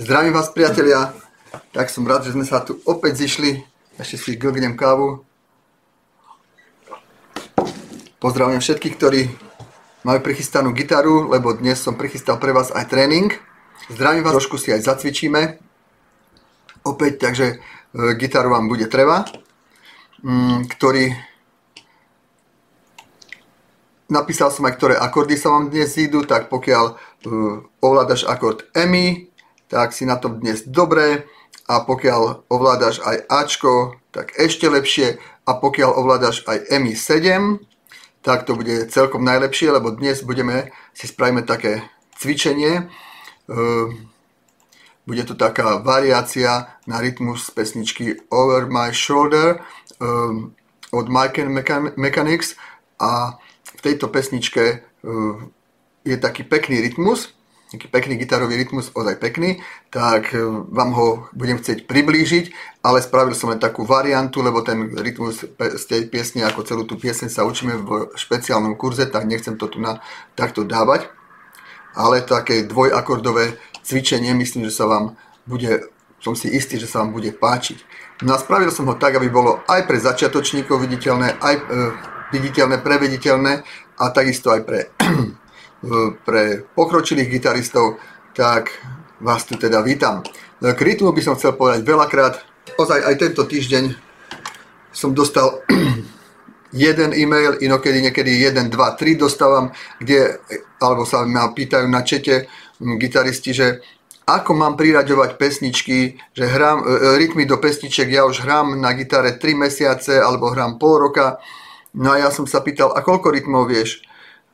Zdravím vás priatelia, tak som rád, že sme sa tu opäť zišli. Ešte si glgnem kávu. Pozdravujem všetkých, ktorí majú prichystanú gitaru, lebo dnes som prichystal pre vás aj tréning. Zdravím vás, trošku si aj zacvičíme. Opäť, takže e, gitaru vám bude treba, mm, ktorý napísal som aj, ktoré akordy sa vám dnes zídu, tak pokiaľ uh, ovládaš akord EMI, tak si na tom dnes dobré a pokiaľ ovládaš aj Ačko, tak ešte lepšie. A pokiaľ ovládaš aj EMI 7, tak to bude celkom najlepšie, lebo dnes budeme, si spravíme také cvičenie. Bude to taká variácia na rytmus z pesničky Over My Shoulder od Mike Mechanics. A v tejto pesničke je taký pekný rytmus, taký pekný gitarový rytmus, ozaj pekný, tak e, vám ho budem chcieť priblížiť, ale spravil som len takú variantu, lebo ten rytmus z tej piesne, ako celú tú piesne sa učíme v špeciálnom kurze, tak nechcem to tu na, takto dávať. Ale také dvojakordové cvičenie, myslím, že sa vám bude, som si istý, že sa vám bude páčiť. No a spravil som ho tak, aby bolo aj pre začiatočníkov viditeľné, aj e, viditeľné, prevediteľné a takisto aj pre pre pokročilých gitaristov, tak vás tu teda vítam. K rytmu by som chcel povedať veľakrát, ozaj aj tento týždeň som dostal jeden e-mail, inokedy niekedy 1, 2, 3 dostávam, kde, alebo sa ma pýtajú na čete gitaristi, že ako mám priraďovať pesničky, že hrám e, e, rytmy do pesniček, ja už hrám na gitare 3 mesiace alebo hrám pol roka. No a ja som sa pýtal, a koľko rytmov vieš?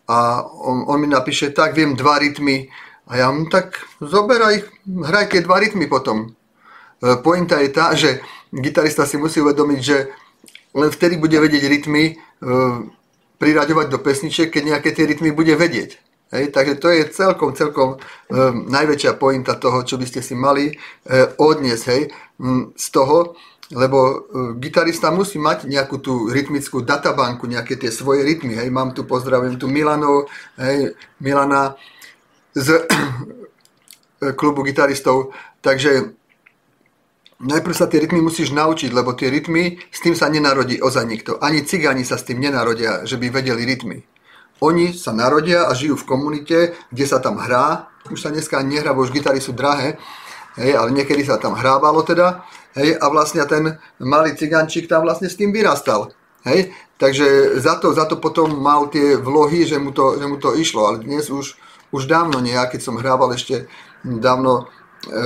A on, on mi napíše, tak viem dva rytmy a ja mu tak zoberaj, hraj tie dva rytmy potom. E, pointa je tá, že gitarista si musí uvedomiť, že len vtedy bude vedieť rytmy e, priraďovať do pesniček, keď nejaké tie rytmy bude vedieť. Hej, takže to je celkom, celkom e, najväčšia pointa toho, čo by ste si mali e, odniesť hej, z toho, lebo uh, gitarista musí mať nejakú tú rytmickú databanku, nejaké tie svoje rytmy, hej, mám tu, pozdravujem tu Milanov, hej, Milana z klubu gitaristov, takže najprv sa tie rytmy musíš naučiť, lebo tie rytmy, s tým sa nenarodí ozaj nikto. Ani cigáni sa s tým nenarodia, že by vedeli rytmy. Oni sa narodia a žijú v komunite, kde sa tam hrá, už sa dneska nehrá, bo už gitary sú drahé, hej, ale niekedy sa tam hrábalo teda, hej, a vlastne ten malý cigančík tam vlastne s tým vyrastal. Hej, takže za to, za to potom mal tie vlohy, že mu to, že mu to išlo, ale dnes už, už dávno nie, ja keď som hrával ešte dávno e,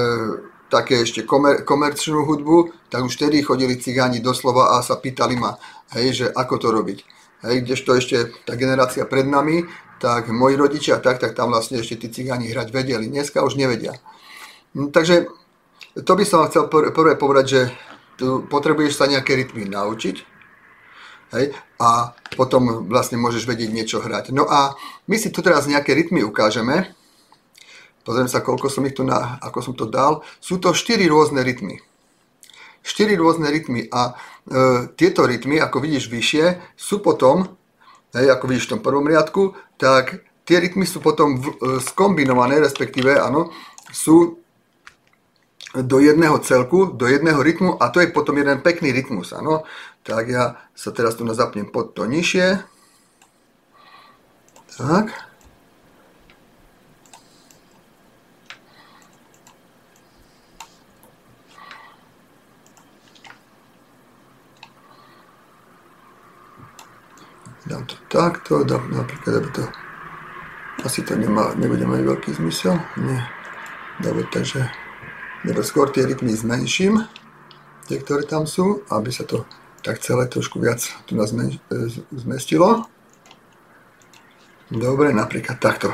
také ešte komer, komerčnú hudbu, tak už vtedy chodili cigáni doslova a sa pýtali ma, hej, že ako to robiť. Hej, kdežto ešte tá generácia pred nami, tak moji rodičia, tak, tak tam vlastne ešte tí cigáni hrať vedeli. Dneska už nevedia. No, takže to by som vám chcel prvé povedať, že potrebuješ sa nejaké rytmy naučiť hej, a potom vlastne môžeš vedieť niečo hrať. No a my si tu teraz nejaké rytmy ukážeme. Pozriem sa, koľko som ich tu, na, ako som to dal. Sú to 4 rôzne rytmy. 4 rôzne rytmy a e, tieto rytmy, ako vidíš vyššie, sú potom, hej, ako vidíš v tom prvom riadku, tak tie rytmy sú potom v, e, skombinované, respektíve, áno, sú do jedného celku, do jedného rytmu a to je potom jeden pekný rytmus. Ano? Tak ja sa teraz tu zapnem pod to nižšie. Tak. Dám to takto, dám napríklad, aby to asi to nemá, nebude mať veľký zmysel. Nie. Dobre, takže skôr tie rytmy zmenším, tie, ktoré tam sú, aby sa to tak celé trošku viac tu nás zmestilo. Dobre, napríklad takto.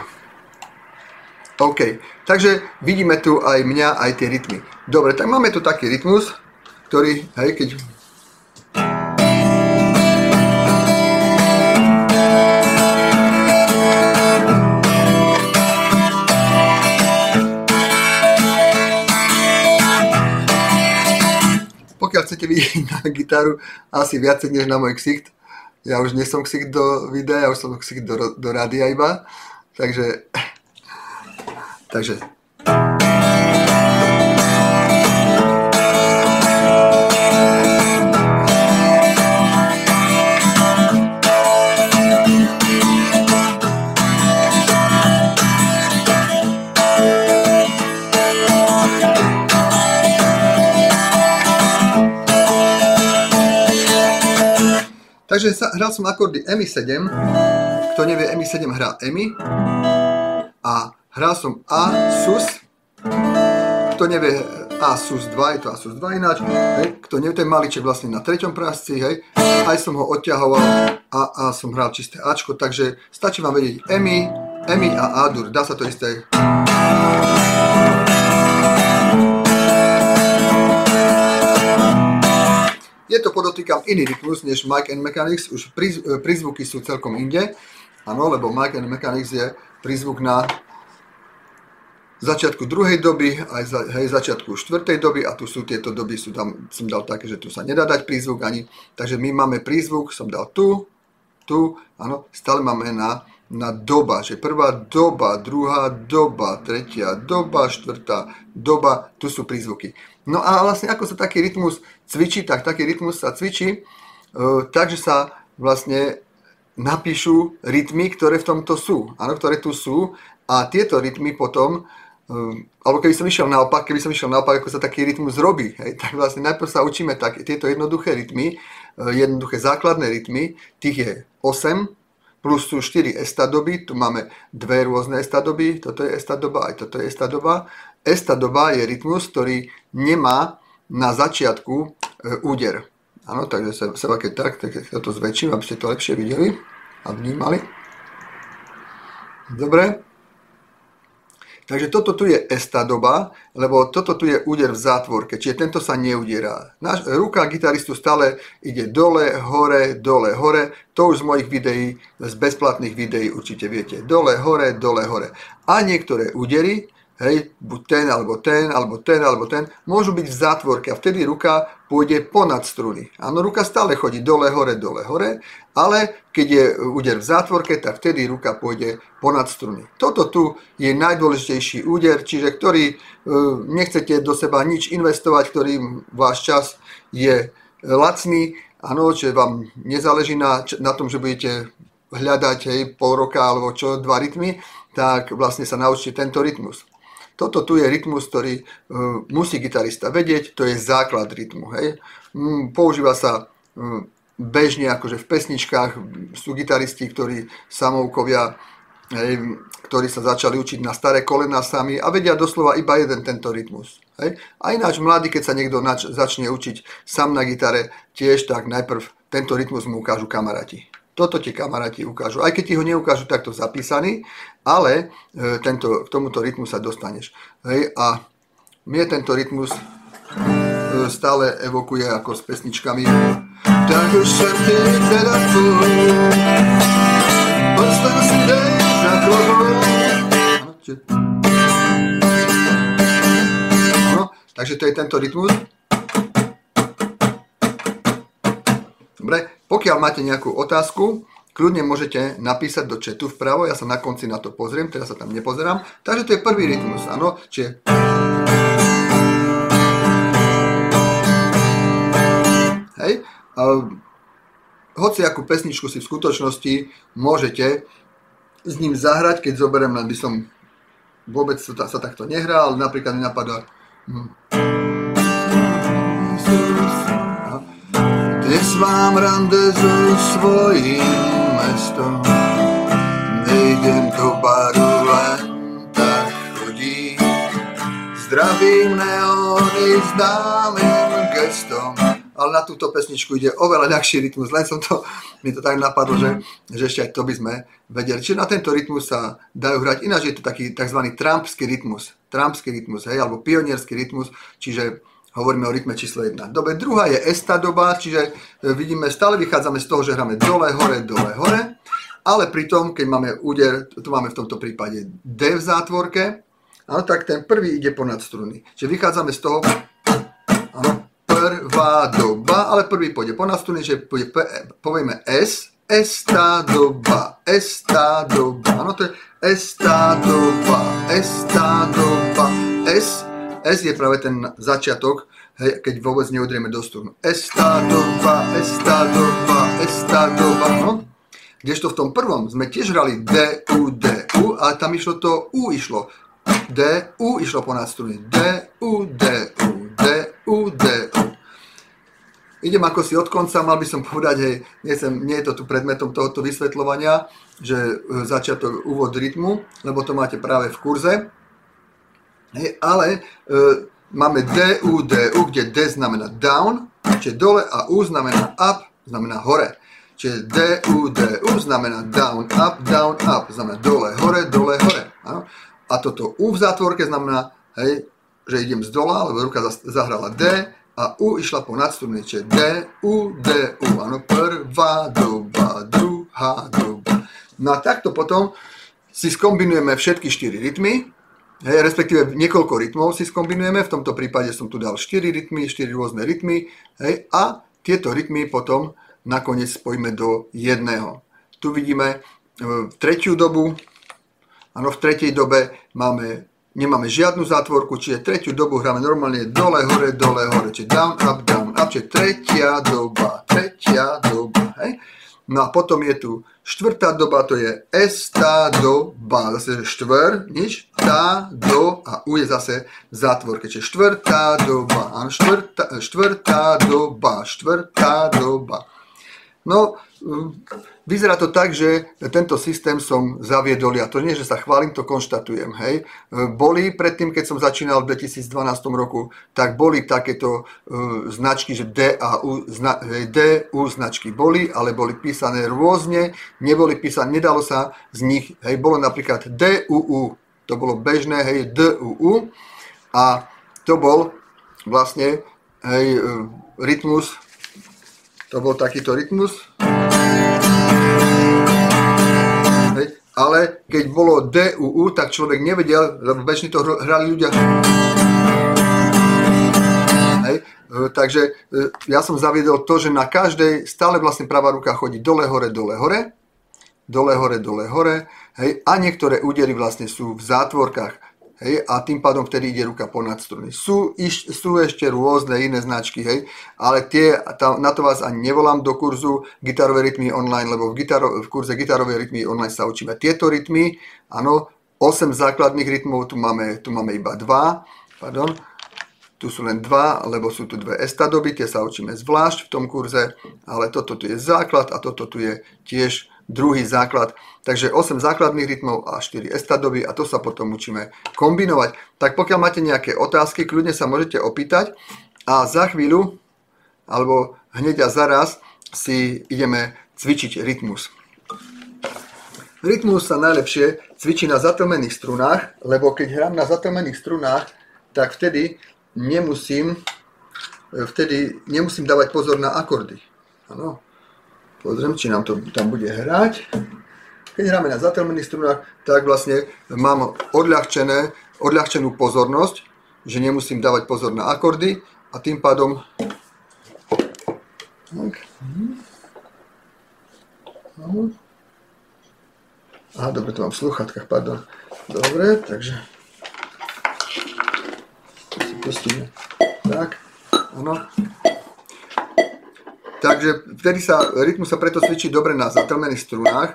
OK, takže vidíme tu aj mňa, aj tie rytmy. Dobre, tak máme tu taký rytmus, ktorý, hej, keď vidieť na gitaru asi viacej než na môj ksicht, ja už nie som ksicht do videa, ja už som ksicht do, do rádia iba, takže takže Takže hral som akordy EMI7. Kto nevie, EMI7 hrá EMI. A hral som A, SUS. Kto nevie, A, SUS 2, je to A, SUS 2 ináč. Hej. Kto nevie, ten maliček vlastne na treťom prásci, hej. Aj som ho odťahoval a, a som hral čisté Ačko, takže stačí vám vedieť EMI, EMI a A-dur. Dá sa to isté. Je to podotýkam iný rytmus než Mike and Mechanics, už prízvuky sú celkom inde. Áno, lebo Mike and Mechanics je prízvuk na začiatku druhej doby, aj za, hej, začiatku štvrtej doby a tu sú tieto doby, sú tam, som dal také, že tu sa nedá dať prízvuk ani, takže my máme prízvuk, som dal tu, tu, áno, stále máme na, na doba, že prvá doba, druhá doba, tretia doba, štvrtá doba, tu sú prízvuky. No a vlastne ako sa taký rytmus cvičí, tak taký rytmus sa cvičí, uh, takže sa vlastne napíšu rytmy, ktoré v tomto sú, áno, ktoré tu sú. A tieto rytmy potom, uh, alebo keby som išiel naopak, keby som išiel naopak, ako sa taký rytmus robí, hej, tak vlastne najprv sa učíme tak, tieto jednoduché rytmy, uh, jednoduché základné rytmy, tých je 8, plus sú 4 estadoby, tu máme dve rôzne estadoby, toto je estadoba, aj toto je estadoba Estadoba je rytmus, ktorý nemá na začiatku e, úder. Áno, takže sa, sa keď tak, tak to zväčším, aby ste to lepšie videli a vnímali. Dobre. Takže toto tu je estadoba, lebo toto tu je úder v zátvorke, čiže tento sa neudierá. Náš, ruka gitaristu stále ide dole, hore, dole, hore. To už z mojich videí, z bezplatných videí určite viete. Dole, hore, dole, hore. A niektoré údery, hej, buď ten, alebo ten, alebo ten, alebo ten, môžu byť v zátvorke a vtedy ruka pôjde ponad struny. Áno, ruka stále chodí dole, hore, dole, hore, ale keď je úder v zátvorke, tak vtedy ruka pôjde ponad struny. Toto tu je najdôležitejší úder, čiže ktorý e, nechcete do seba nič investovať, ktorý váš čas je lacný, áno, že vám nezáleží na, na tom, že budete hľadať hej, pol roka alebo čo, dva rytmy, tak vlastne sa naučte tento rytmus. Toto tu je rytmus, ktorý uh, musí gitarista vedieť, to je základ rytmu. Hej. Mm, používa sa uh, bežne, akože v pesničkách sú gitaristi, ktorí samoukovia, hej, ktorí sa začali učiť na staré kolena sami a vedia doslova iba jeden tento rytmus. Hej. A ináč mladý, keď sa niekto nač- začne učiť sám na gitare, tiež tak najprv tento rytmus mu ukážu kamaráti. Toto ti kamaráti ukážu. Aj keď ti ho neukážu takto zapísaný, ale e, tento, k tomuto rytmu sa dostaneš. Hej, a mne tento rytmus e, stále evokuje ako s pesničkami. Tak už sa teda no, takže to je tento rytmus. Dobre, pokiaľ máte nejakú otázku, kľudne môžete napísať do chatu vpravo, ja sa na konci na to pozriem, teraz sa tam nepozerám. Takže to je prvý rytmus, áno, čiže... Hej, a hoci akú pesničku si v skutočnosti môžete s ním zahrať, keď zoberiem, len by som vôbec sa, takto nehral, napríklad mi napadá... Hm. Dnes mám rande so svojím mestom, nejdem do baru len tak chodí. Zdravím neóny známym gestom, ale na túto pesničku ide oveľa ľahší rytmus, len som to, mi to tak napadlo, že, že ešte aj to by sme vedeli. Čiže na tento rytmus sa dajú hrať, ináč je to taký tzv. trumpský rytmus, trumpský rytmus, hej, alebo pionierský rytmus, čiže Hovoríme o rytme číslo 1. Dobre, druhá je esta doba, čiže e, vidíme, stále vychádzame z toho, že hráme dole, hore, dole, hore, ale pritom, keď máme úder, tu máme v tomto prípade D v zátvorke, áno, tak ten prvý ide ponad struny. Čiže vychádzame z toho, áno, prvá doba, ale prvý pôjde ponad struny, že pôjde, povieme S, esta doba, esta doba, áno, to je esta doba, esta doba, S, S je práve ten začiatok, hej, keď vôbec neudrieme do strunu. Estadoba, estadoba, estadoba, no. Kdežto v tom prvom sme tiež hrali D, U, D, U, ale tam išlo to U išlo. D, U išlo po nás struny. D, U, D, U, D, U, D, U. idem ako si od konca, mal by som povedať, hej, nie, sem, nie je to tu predmetom tohoto vysvetľovania, že e, začiatok úvod rytmu, lebo to máte práve v kurze. Hej, ale e, máme D, U, D, U, kde D znamená down, čiže dole a U znamená up, znamená hore. Čiže D, U, D, U znamená down, up, down, up, znamená dole, hore, dole, hore. Áno? A toto U v zátvorke znamená, hej, že idem z dola, lebo ruka zahrala D, a U išla po nadstruniče D, U, D, U. Áno, prvá doba, druhá doba. No a takto potom si skombinujeme všetky 4 rytmy, hej, respektíve niekoľko rytmov si skombinujeme, v tomto prípade som tu dal 4 rytmy, 4 rôzne rytmy, hej, a tieto rytmy potom nakoniec spojíme do jedného. Tu vidíme v e, tretiu dobu, áno, v tretej dobe máme nemáme žiadnu zátvorku, čiže tretiu dobu hráme normálne dole, hore, dole, hore, čiže down, up, down, up, čiže tretia doba, tretia doba, hej. No a potom je tu štvrtá doba, to je esta doba, zase štvr, nič, tá, do a u je zase v zátvorke, čiže štvrtá doba, áno, štvrtá, štvrtá doba, štvrtá doba. No, vyzerá to tak, že tento systém som zaviedol ja. To nie, že sa chválim, to konštatujem. Hej. Boli predtým, keď som začínal v 2012 roku, tak boli takéto uh, značky, že D a U, zna, D, U značky boli, ale boli písané rôzne, neboli písané, nedalo sa z nich, hej, bolo napríklad D, U, U, to bolo bežné, hej, D, U, U a to bol vlastne hej, rytmus to bol takýto rytmus. Hej. Ale keď bolo DUU, tak človek nevedel, lebo bežne to hrali ľudia. Hej. E, takže e, ja som zaviedol to, že na každej stále vlastne pravá ruka chodí dole, hore, dole, hore. Dole, hore, dole, hore. Hej. A niektoré údery vlastne sú v zátvorkách hej, a tým pádom vtedy ide ruka ponad struny. Sú, iš, sú ešte rôzne iné značky, hej, ale tie, tam, na to vás ani nevolám do kurzu gitarové rytmy online, lebo v, gitaro, v kurze gitarové rytmy online sa učíme tieto rytmy, áno, 8 základných rytmov, tu máme, tu máme iba 2, pardon, tu sú len dva, lebo sú tu dve estadoby, tie sa učíme zvlášť v tom kurze, ale toto tu je základ a toto tu je tiež druhý základ. Takže 8 základných rytmov a 4 estadoby a to sa potom učíme kombinovať. Tak pokiaľ máte nejaké otázky, kľudne sa môžete opýtať a za chvíľu, alebo hneď a zaraz si ideme cvičiť rytmus. Rytmus sa najlepšie cvičí na zatlmených strunách, lebo keď hrám na zatlmených strunách, tak vtedy nemusím, vtedy nemusím dávať pozor na akordy. Ano. Pozriem, či nám to tam bude hrať. Keď hráme na zatlmených strunách, tak vlastne mám odľahčené, odľahčenú pozornosť, že nemusím dávať pozor na akordy a tým pádom tak. Aha, dobre, to mám v sluchatkách, pardon. Dobre, takže si pustíme. Tak, áno. Takže vtedy sa, rytmus sa preto cvičí dobre na zatlmených strunách.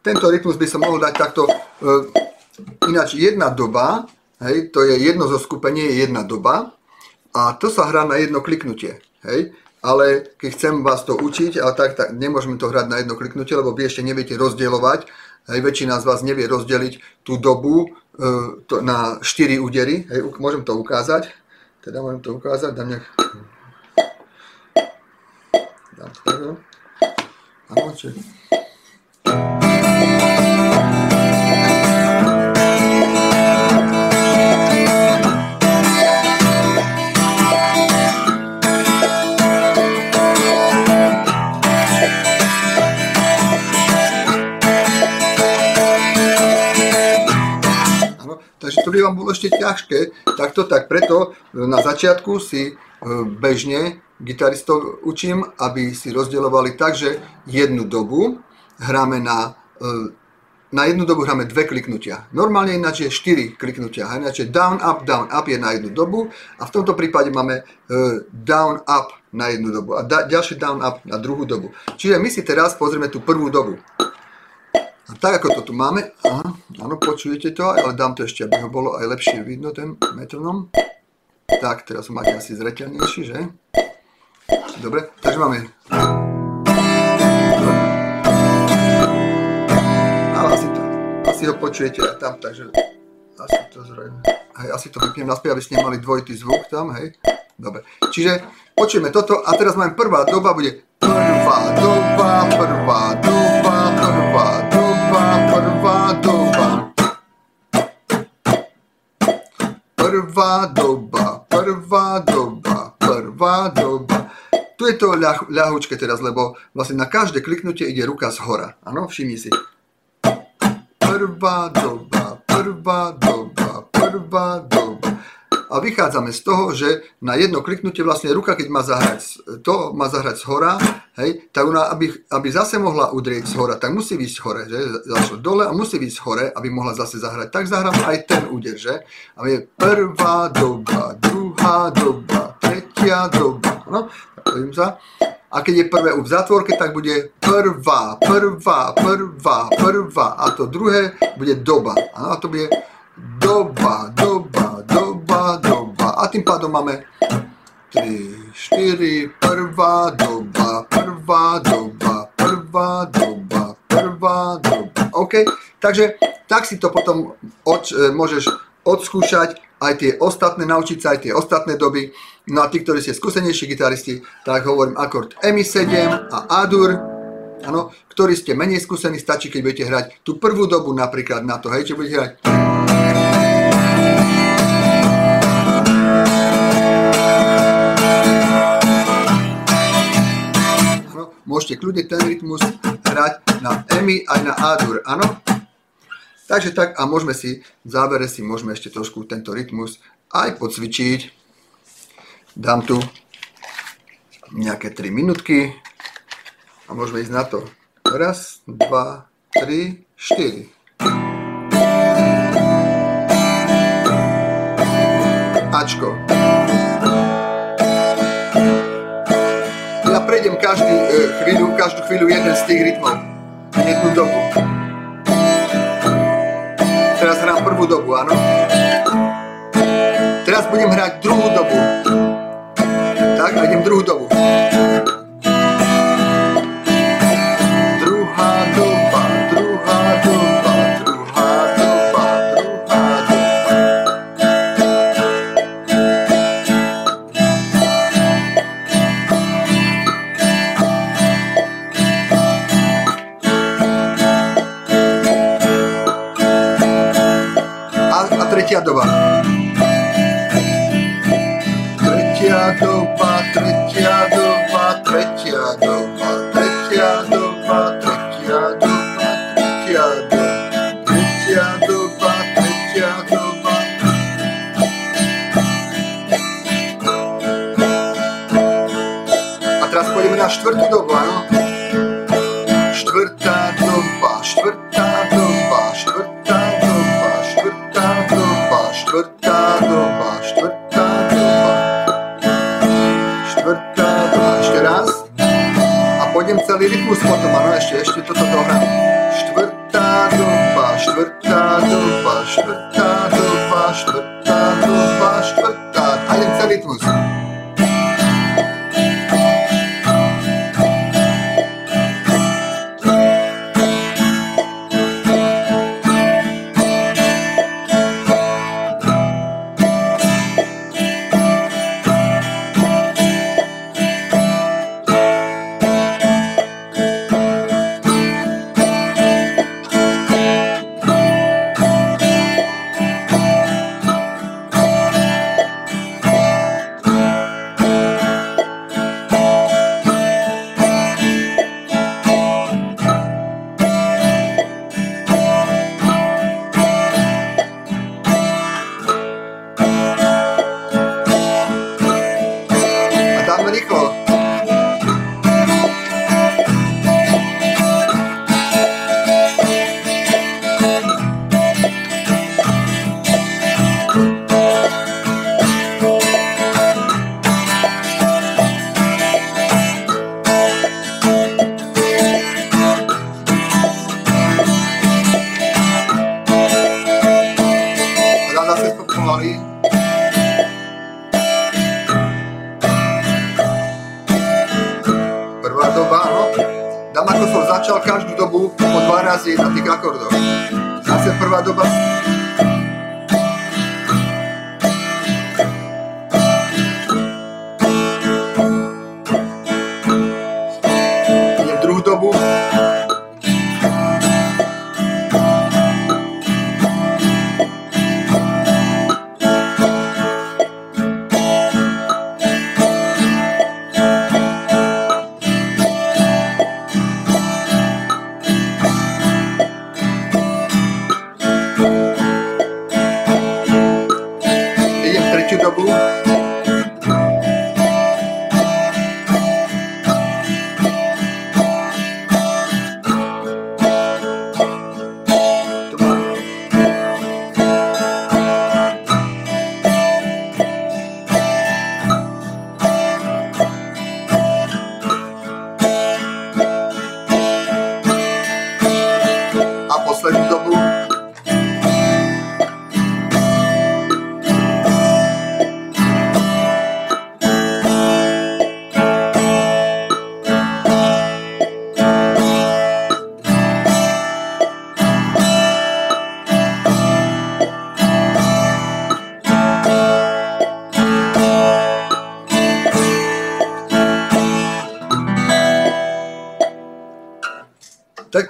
Tento rytmus by som mohol dať takto, e, ináč jedna doba, hej, to je jedno zo skupenie, je jedna doba a to sa hrá na jedno kliknutie, hej. Ale keď chcem vás to učiť, ale tak, tak nemôžeme to hrať na jedno kliknutie, lebo vy ešte neviete rozdielovať, hej, väčšina z vás nevie rozdeliť tú dobu e, to, na 4 údery, hej, môžem to ukázať, teda môžem to ukázať, dám nejak... Dám to Áno, či... To by vám bolo ešte ťažké, takto, tak preto na začiatku si e, bežne gitaristov učím, aby si rozdielovali tak, že jednu dobu hráme na, e, na jednu dobu hráme dve kliknutia. Normálne ináč je 4 kliknutia. Ináč je down, up, down, up je na jednu dobu a v tomto prípade máme e, down, up na jednu dobu a ďalší down, up na druhú dobu. Čiže my si teraz pozrieme tú prvú dobu. A tak ako to tu máme, aha, áno, počujete to, ale dám to ešte, aby ho bolo aj lepšie vidno, ten metronom. Tak, teraz máte asi zreteľnejší, že? Dobre, takže máme... Ale asi to, asi ho počujete aj tam, takže asi to zrejme. Hej, asi to vypnem naspäť, aby ste nemali dvojitý zvuk tam, hej. Dobre, čiže počujeme toto a teraz máme prvá doba, bude prvá doba, prvá doba, prvá doba, prvá doba. Prvá doba, prvá doba, prvá doba. Tu je to ľah, ľahúčke teraz, lebo vlastne na každé kliknutie ide ruka z hora. Áno, všimni si. Prvá doba, prvá doba, prvá doba. A vychádzame z toho, že na jedno kliknutie vlastne ruka, keď má zahrať to, má zahrať z hora, hej, tak ona, aby, aby zase mohla udrieť z hora, tak musí výjsť hore, že? Zašlo dole a musí výjsť hore, aby mohla zase zahrať. Tak zahrám aj ten úder, že? A je prvá doba, druhá doba, tretia doba. No, tak sa. A keď je prvé v zátvorke, tak bude prvá, prvá, prvá, prvá. A to druhé bude doba. A to bude doba, tým pádom máme 3, 4, prvá doba, prvá doba, prvá doba, prvá doba. OK? Takže tak si to potom od, e, môžeš odskúšať aj tie ostatné, naučiť sa aj tie ostatné doby. No a tí, ktorí ste skúsenejší gitaristi, tak hovorím akord Mi7 a Adur, ano, ktorí ste menej skúsení, stačí, keď budete hrať tú prvú dobu napríklad na to, hej, čo budete hrať. Môžete kľudne ten rytmus hrať na Emi aj na Adur, áno? Takže tak a môžeme si, v závere si môžeme ešte trošku tento rytmus aj pocvičiť. Dám tu nejaké 3 minútky a môžeme ísť na to. Raz, dva, tri, štyri. Ačko. Prejdem každý, e, chvíľu, každú chvíľu jeden z tých rytmov. Jednu dobu. Teraz hrám prvú dobu, áno? Teraz budem hrať druhú dobu. Tak, a idem druhú dobu. Tretia doba. Tretia doba, tretia doba, tretia doba, áno, ešte, ešte toto dohrám. Štvrtá doba, štvrtá doba, štvrtá doba, štvrtá doba, štvrtá. A idem celý rytmus.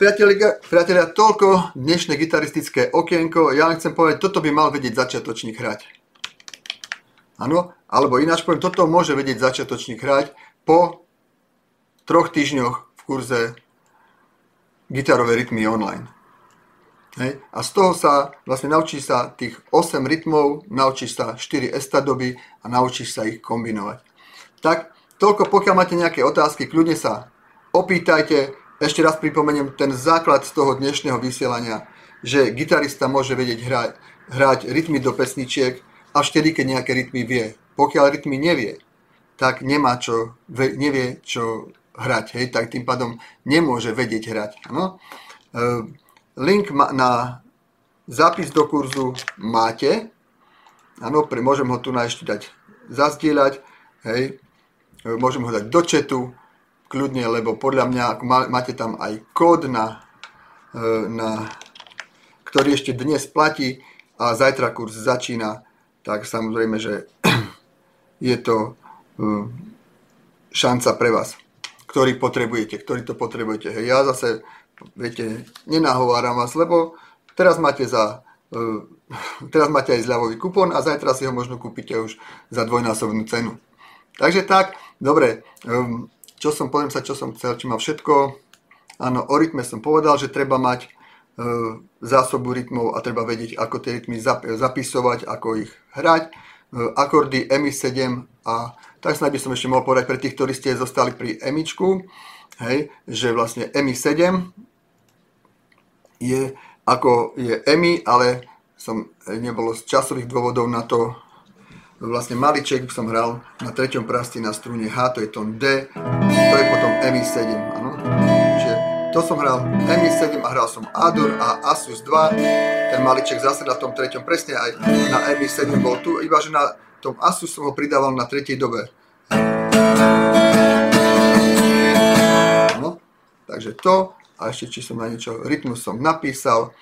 Priatelia, priatelia, toľko dnešné gitaristické okienko. Ja len chcem povedať, toto by mal vedieť začiatočník hrať. Áno, alebo ináč poviem, toto môže vedieť začiatočník hrať po troch týždňoch v kurze gitarové rytmy online. Hej. A z toho sa vlastne naučíš sa tých 8 rytmov, naučíš sa 4 estadoby a naučíš sa ich kombinovať. Tak, toľko, pokiaľ máte nejaké otázky, kľudne sa opýtajte. Ešte raz pripomeniem ten základ z toho dnešného vysielania, že gitarista môže vedieť hrať, hrať rytmy do pesničiek až vtedy, keď nejaké rytmy vie. Pokiaľ rytmy nevie, tak nemá čo, nevie čo hrať, hej, tak tým pádom nemôže vedieť hrať. Ano? E, link na zápis do kurzu máte, áno, môžem ho tu na ešte dať zazdieľať, hej, môžem ho dať do chatu, kľudne, lebo podľa mňa, máte tam aj kód, na, e, na, ktorý ešte dnes platí a zajtra kurz začína, tak samozrejme, že je to e, šanca pre vás, ktorý potrebujete, ktorý to potrebujete. Hej, ja zase, viete, nenahováram vás, lebo teraz máte za e, teraz máte aj zľavový kupón a zajtra si ho možno kúpite už za dvojnásobnú cenu. Takže tak, dobre, čo som, poviem sa, čo som chcel, či mám všetko. Áno, o rytme som povedal, že treba mať uh, zásobu rytmov a treba vedieť, ako tie rytmy zap- zapisovať, ako ich hrať. Uh, akordy MI7 a tak snáď by som ešte mohol povedať pre tých, ktorí ste zostali pri Emičku, hej, že vlastne MI7 je ako je EMI, ale som nebolo z časových dôvodov na to vlastne maliček som hral na treťom prasti na strune H, to je tón D, to je potom MI7, áno. Čiže to som hral MI7 a hral som A-dur a Asus 2, ten maliček zase na tom treťom, presne aj na MI7 bol tu, iba že na tom Asus som ho pridával na tretej dobe. Áno, takže to, a ešte či som na niečo, rytmus som napísal,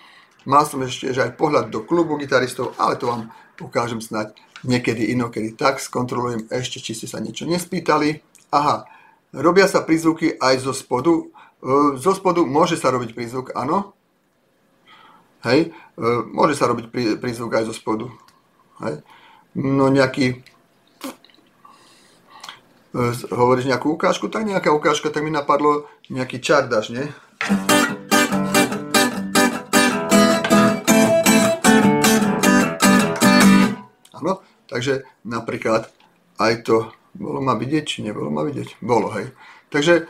mal som ešte že aj pohľad do klubu gitaristov, ale to vám ukážem snať niekedy inokedy. Tak skontrolujem ešte, či ste sa niečo nespýtali. Aha, robia sa prízvuky aj zo spodu. E, Zo spodu môže sa robiť prízvuk, áno. Hej, e, môže sa robiť prí- prízvuk aj zo spodu. Hej. No nejaký e, hovoríš nejakú ukážku, tak nejaká ukážka, tak mi napadlo nejaký čardaš, nie? Áno, takže napríklad aj to bolo ma vidieť, či nebolo ma vidieť? Bolo, hej. Takže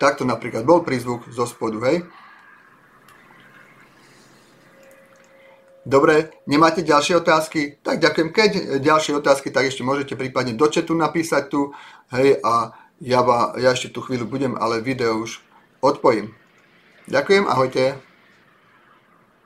takto napríklad bol prízvuk zo spodu, hej. Dobre, nemáte ďalšie otázky? Tak ďakujem. Keď ďalšie otázky, tak ešte môžete prípadne do chatu napísať tu, hej, a ja, ja ešte tú chvíľu budem, ale video už odpojím. Ďakujem, ahojte.